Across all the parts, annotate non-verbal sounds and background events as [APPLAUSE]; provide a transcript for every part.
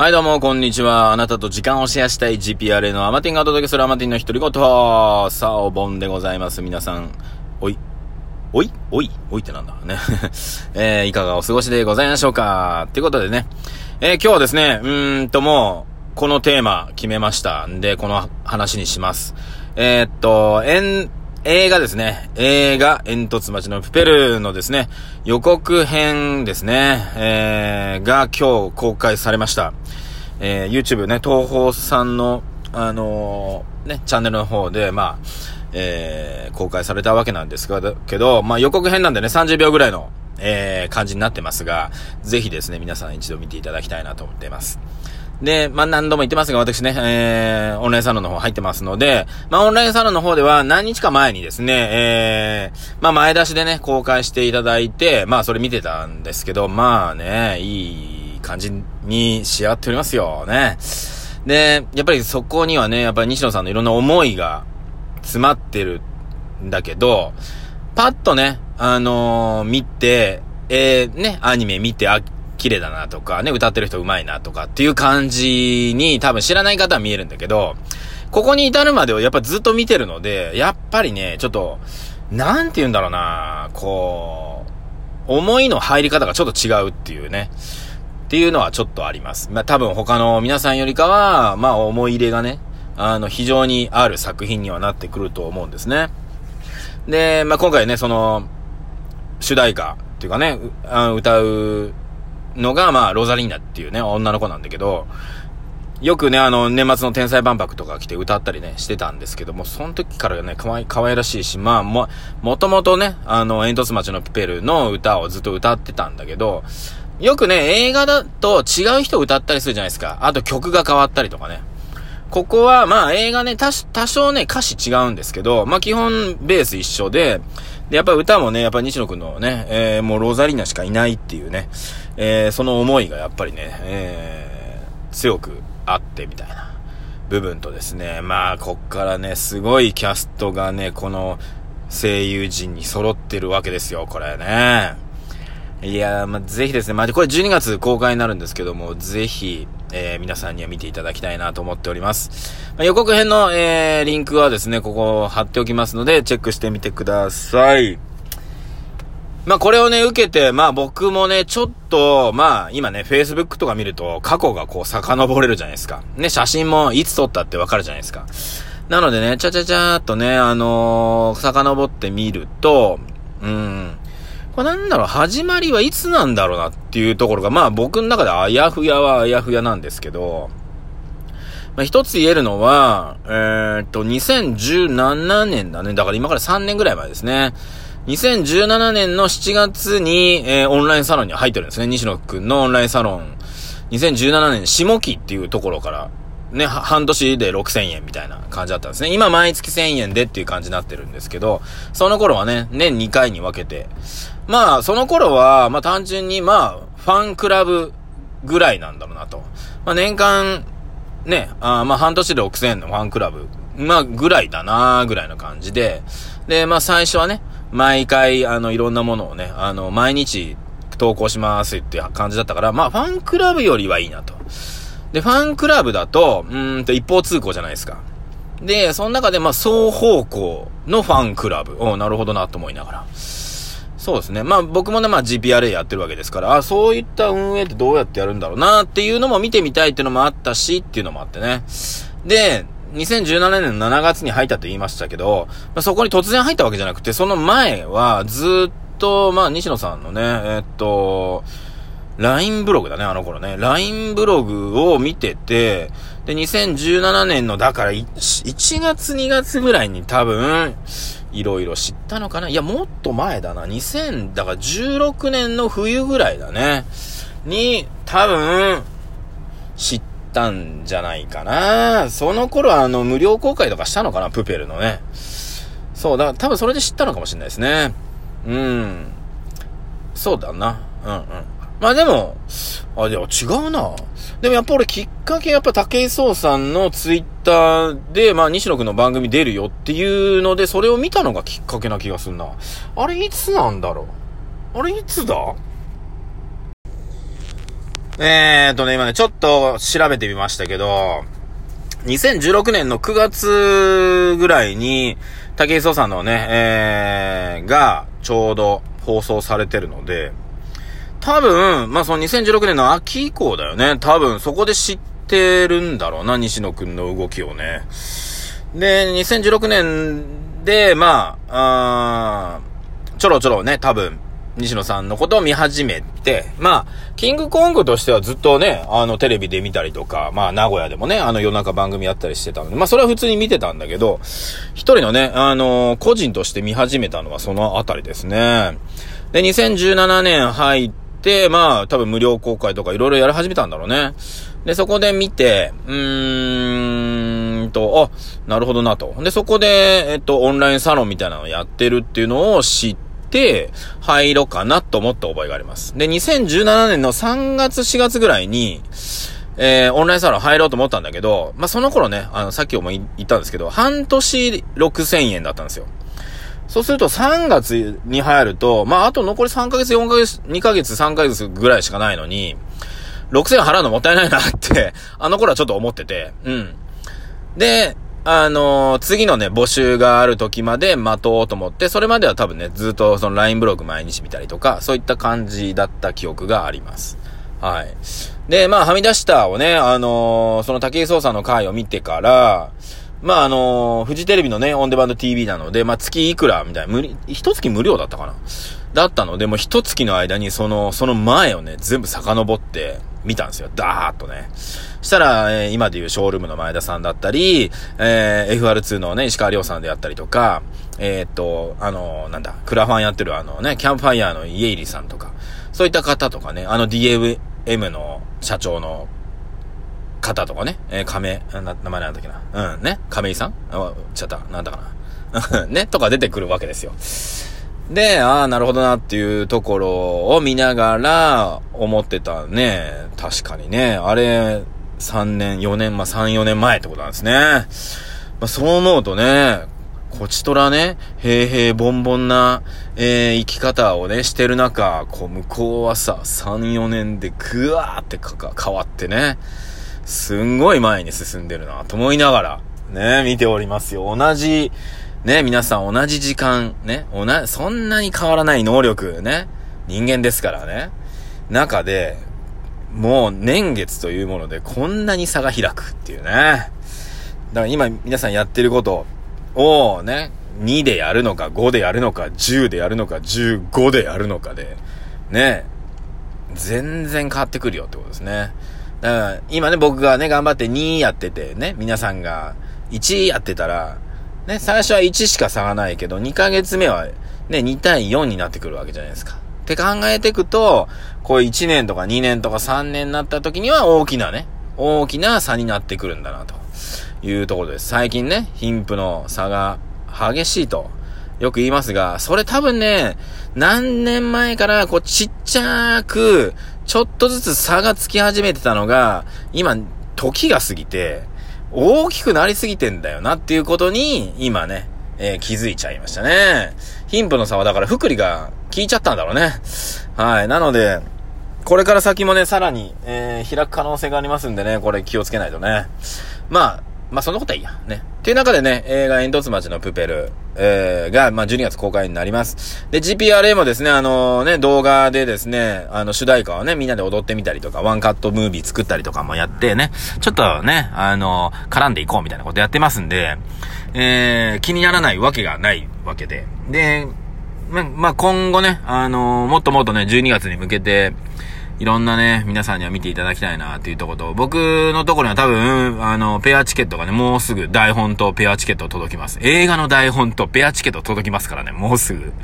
はいどうも、こんにちは。あなたと時間をシェアしたい GPRA のアマティンがお届けするアマティンの独り言。さあ、お盆でございます。皆さん、おい、おいおいおいってなんだね。[LAUGHS] えー、いかがお過ごしでございましょうかということでね、えー、今日はですね、うーんともう、このテーマ決めましたんで、この話にします。えー、っと、えん、映画ですね。映画、煙突町のプペルのですね、予告編ですね、えー、が今日公開されました。えー、YouTube ね、東宝さんの、あのー、ね、チャンネルの方で、まあ、えー、公開されたわけなんですけど、まあ予告編なんでね、30秒ぐらいの、えー、感じになってますが、ぜひですね、皆さん一度見ていただきたいなと思っています。で、まあ、何度も言ってますが、私ね、えー、オンラインサロンの方入ってますので、まあ、オンラインサロンの方では何日か前にですね、えー、まあ、前出しでね、公開していただいて、まあ、それ見てたんですけど、まあね、いい感じに仕上がっておりますよね。で、やっぱりそこにはね、やっぱり西野さんのいろんな思いが詰まってるんだけど、パッとね、あのー、見て、えー、ね、アニメ見て、綺麗だなとか、ね、歌ってる人上手いなとかっていう感じに多分知らない方は見えるんだけど、ここに至るまでをやっぱずっと見てるので、やっぱりね、ちょっと、なんて言うんだろうなこう、思いの入り方がちょっと違うっていうね。っていうのはちょっとあります。まあ、多分他の皆さんよりかは、まあ、思い入れがね、あの、非常にある作品にはなってくると思うんですね。で、まあ、今回ね、その、主題歌っていうかね、歌うのが、まあ、ロザリーナっていうね、女の子なんだけど、よくね、あの、年末の天才万博とか来て歌ったりね、してたんですけども、その時からね、かわい、可愛らしいし、まあ、も、もともとね、あの、煙突町のピペルの歌をずっと歌ってたんだけど、よくね、映画だと違う人歌ったりするじゃないですか。あと曲が変わったりとかね。ここは、まあ映画ね、多少ね、歌詞違うんですけど、まあ基本ベース一緒で、で、やっぱ歌もね、やっぱ西野くんのね、えー、もうロザリーナしかいないっていうね、えー、その思いがやっぱりね、えー、強くあってみたいな部分とですね、まあ、こっからね、すごいキャストがね、この声優陣に揃ってるわけですよ、これね。いやー、まあ、ぜひですね、まあ、これ12月公開になるんですけども、ぜひ、えー、皆さんには見ていただきたいなと思っております。まあ、予告編の、えー、リンクはですね、ここ貼っておきますので、チェックしてみてください。まあ、これをね、受けて、まあ、僕もね、ちょっと、まあ、今ね、Facebook とか見ると、過去がこう、遡れるじゃないですか。ね、写真もいつ撮ったってわかるじゃないですか。なのでね、ちゃちゃちゃーっとね、あのー、遡ってみると、うん、これなんだろう、始まりはいつなんだろうなっていうところが、まあ僕の中であやふやはあやふやなんですけど、まあ一つ言えるのは、えー、っと、2017年だね。だから今から3年ぐらい前ですね。2017年の7月に、えー、オンラインサロンに入ってるんですね。西野くんのオンラインサロン。2017年下期っていうところからね、半年で6000円みたいな感じだったんですね。今毎月1000円でっていう感じになってるんですけど、その頃はね、年2回に分けて。まあ、その頃は、まあ単純にまあ、ファンクラブぐらいなんだろうなと。まあ年間、ね、あまあ半年で6000円のファンクラブ、まあぐらいだなぐらいの感じで。で、まあ最初はね、毎回、あの、いろんなものをね、あの、毎日投稿しますっていう感じだったから、まあファンクラブよりはいいなと。で、ファンクラブだと、うんと一方通行じゃないですか。で、その中で、まあ、双方向のファンクラブ。おなるほどなと思いながら。そうですね。まあ、僕もね、まあ、GPRA やってるわけですから、あ、そういった運営ってどうやってやるんだろうなっていうのも見てみたいっていうのもあったし、っていうのもあってね。で、2017年の7月に入ったと言いましたけど、まあ、そこに突然入ったわけじゃなくて、その前は、ずっと、まあ、西野さんのね、え、っと、LINE ブログだね、あの頃ね。LINE ブログを見てて、で、2017年の、だから1、1月2月ぐらいに多分、いろいろ知ったのかないや、もっと前だな。2000、だから16年の冬ぐらいだね。に、多分、知ったんじゃないかな。その頃あの、無料公開とかしたのかな、プペルのね。そう、だから多分それで知ったのかもしれないですね。うん。そうだな。うんうん。まあでも、あ、でも違うな。でもやっぱ俺きっかけやっぱ武井壮さんのツイッターで、まあ西野くんの番組出るよっていうので、それを見たのがきっかけな気がすんな。あれいつなんだろう？あれいつだ？えーとね、今ね、ちょっと調べてみましたけど、2016年の9月ぐらいに、竹井壮さんのね、えー、が、ちょうど放送されてるので、多分、まあ、その2016年の秋以降だよね。多分、そこで知ってるんだろうな、西野くんの動きをね。で、2016年で、まあ、あちょろちょろね、多分、西野さんのことを見始めて、まあ、キングコングとしてはずっとね、あの、テレビで見たりとか、まあ、名古屋でもね、あの、夜中番組やったりしてたので、まあ、それは普通に見てたんだけど、一人のね、あの、個人として見始めたのはそのあたりですね。で、2017年入って、まあ、多分無料公開とかいろいろやり始めたんだろうね。で、そこで見て、うーんと、あ、なるほどなと。で、そこで、えっと、オンラインサロンみたいなのをやってるっていうのを知って、て、入ろうかなと思った覚えがあります。で、2017年の3月4月ぐらいに、えー、オンラインサロン入ろうと思ったんだけど、まあ、その頃ね、あの、さっきも言ったんですけど、半年6000円だったんですよ。そうすると3月に入ると、まあ、あと残り3ヶ月、4ヶ月、2ヶ月、3ヶ月ぐらいしかないのに、6000払うのもったいないなって [LAUGHS] あの頃はちょっと思ってて、うん。で、あのー、次のね、募集がある時まで待とうと思って、それまでは多分ね、ずっとその LINE ブログ毎日見たりとか、そういった感じだった記憶があります。はい。で、まあ、はみ出したをね、あのー、その竹井壮さんの回を見てから、まあ、あのー、フジテレビのね、オンデバンド TV なので、まあ、月いくらみたいな、無理、一月無料だったかなだったので、もう一月の間にその、その前をね、全部遡って見たんですよ。ダーッとね。したら、えー、今でいうショールームの前田さんだったり、えー、FR2 のね、石川亮さんであったりとか、えー、っと、あのー、なんだ、クラファンやってるあのね、キャンファイヤーの家入さんとか、そういった方とかね、あの DM の社長の方とかね、えー、亀、な、名前なんだっけな。うん、ね、亀井さん？あ、ちゃった、なんだかな。[LAUGHS] ね、とか出てくるわけですよ。で、ああ、なるほどなっていうところを見ながら思ってたね。確かにね。あれ、3年、4年、まあ、3、4年前ってことなんですね。まあ、そう思うとね、こちとらね、平平凡凡な、えー、生き方をね、してる中、こう、向こうはさ、3、4年でぐわーってかか変わってね、すんごい前に進んでるな、と思いながら、ね、見ておりますよ。同じ、ね、皆さん同じ時間、ね、同じ、そんなに変わらない能力、ね、人間ですからね。中で、もう年月というものでこんなに差が開くっていうね。だから今皆さんやってることをね、2でやるのか5でやるのか10でやるのか15でやるのかで、ね、全然変わってくるよってことですね。だから今ね僕がね頑張って2やっててね、皆さんが1やってたら、ね、最初は1しか差がないけど2ヶ月目はね、2対4になってくるわけじゃないですか。って考えていくと、こう1年とか2年とか3年になった時には大きなね、大きな差になってくるんだな、というところです。最近ね、貧富の差が激しいと、よく言いますが、それ多分ね、何年前からこうちっちゃく、ちょっとずつ差がつき始めてたのが、今、時が過ぎて、大きくなりすぎてんだよなっていうことに、今ね、えー、気づいちゃいましたね。貧富の差はだから福利が効いちゃったんだろうね。はい。なので、これから先もね、さらに、えー、開く可能性がありますんでね、これ気をつけないとね。まあ、まあそんなことはいいや。ね。っていう中でね、映画煙突町のプペル、えー、が、まあ12月公開になります。で、GPRA もですね、あのー、ね、動画でですね、あの、主題歌をね、みんなで踊ってみたりとか、ワンカットムービー作ったりとかもやってね、ちょっとね、あのー、絡んでいこうみたいなことやってますんで、えー、気にならないわけがないわけで。で、ま、まあ、今後ね、あのー、もっともっとね、12月に向けて、いろんなね、皆さんには見ていただきたいなっていうとこと、僕のところには多分、あの、ペアチケットがね、もうすぐ台本とペアチケット届きます。映画の台本とペアチケット届きますからね、もうすぐ。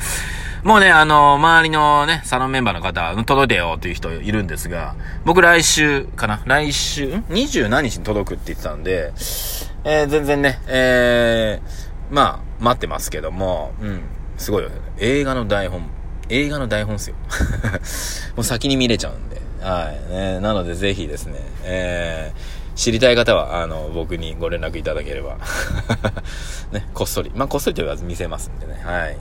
もうね、あの、周りのね、サロンメンバーの方、届いてよっていう人いるんですが、僕来週かな？来週、ん ?20 何日に届くって言ってたんで、えー、全然ね、えー、まあ、待ってますけども、うん、すごいよね。映画の台本、映画の台本っすよ。[LAUGHS] もう先に見れちゃうんで。はい。ね、なのでぜひですね、えー、知りたい方は、あの、僕にご連絡いただければ [LAUGHS] ね、こっそり。まあ、こっそりと言わず見せますんでね。はい。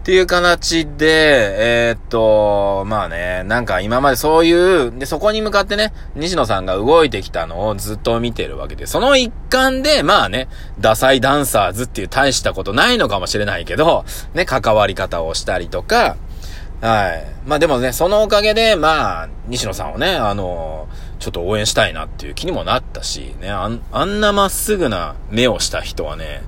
っていう形で、えー、っと、まあね、なんか今までそういう、で、そこに向かってね、西野さんが動いてきたのをずっと見てるわけで、その一環で、まあね、ダサいダンサーズっていう大したことないのかもしれないけど、ね、関わり方をしたりとか、はい。まあでもね、そのおかげで、まあ、西野さんをね、あの、ちょっと応援したいなっていう気にもなったし、ね、あんあんなまっすぐな目をした人はね、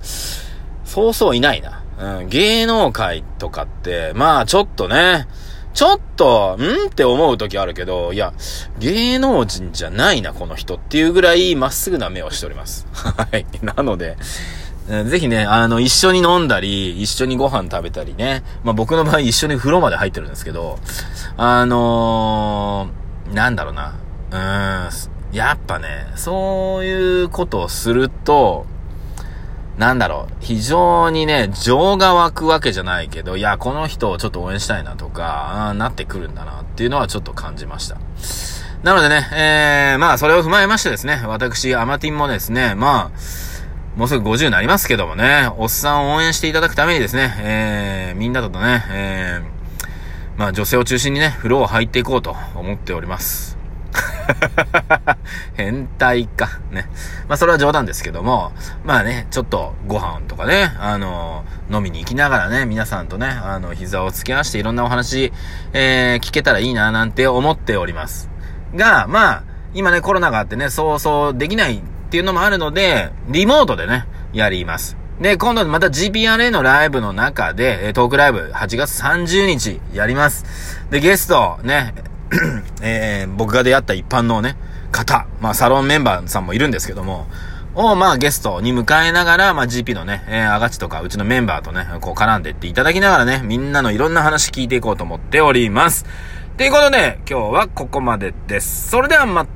そうそういないな。うん、芸能界とかって、まあちょっとね、ちょっと、んって思う時あるけど、いや、芸能人じゃないな、この人っていうぐらいまっすぐな目をしております。[LAUGHS] はい。なので、ぜひね、あの、一緒に飲んだり、一緒にご飯食べたりね。まあ僕の場合一緒に風呂まで入ってるんですけど、あのー、なんだろうな。うーん、やっぱね、そういうことをすると、なんだろう、非常にね、情が湧くわけじゃないけど、いや、この人をちょっと応援したいなとか、なってくるんだなっていうのはちょっと感じました。なのでね、えー、まあ、それを踏まえましてですね、私、アマティンもですね、まあ、もうすぐ50になりますけどもね、おっさんを応援していただくためにですね、えー、みんなとね、えー、まあ、女性を中心にね、風呂を入っていこうと思っております。[LAUGHS] 変態か。ね。まあ、それは冗談ですけども、まあね、ちょっとご飯とかね、あの、飲みに行きながらね、皆さんとね、あの、膝を突き合わせていろんなお話、えー、聞けたらいいな、なんて思っております。が、まあ、今ね、コロナがあってね、そうそうできないっていうのもあるので、リモートでね、やります。で、今度また GPRA のライブの中で、トークライブ8月30日やります。で、ゲスト、ね、[CLEARS THROAT] えー、僕が出会った一般のね、方、まあサロンメンバーさんもいるんですけども、を、まあゲストに迎えながら、まあ GP のね、えー、あがちとかうちのメンバーとね、こう絡んでっていただきながらね、みんなのいろんな話聞いていこうと思っております。ということで、今日はここまでです。それではまた。